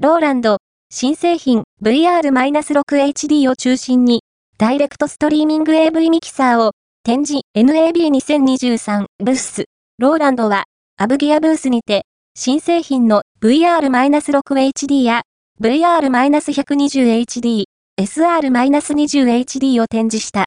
ローランド、新製品 VR-6HD を中心に、ダイレクトストリーミング AV ミキサーを展示 NAB2023 ブース。ローランドは、アブギアブースにて、新製品の VR-6HD や VR-120HD、SR-20HD を展示した。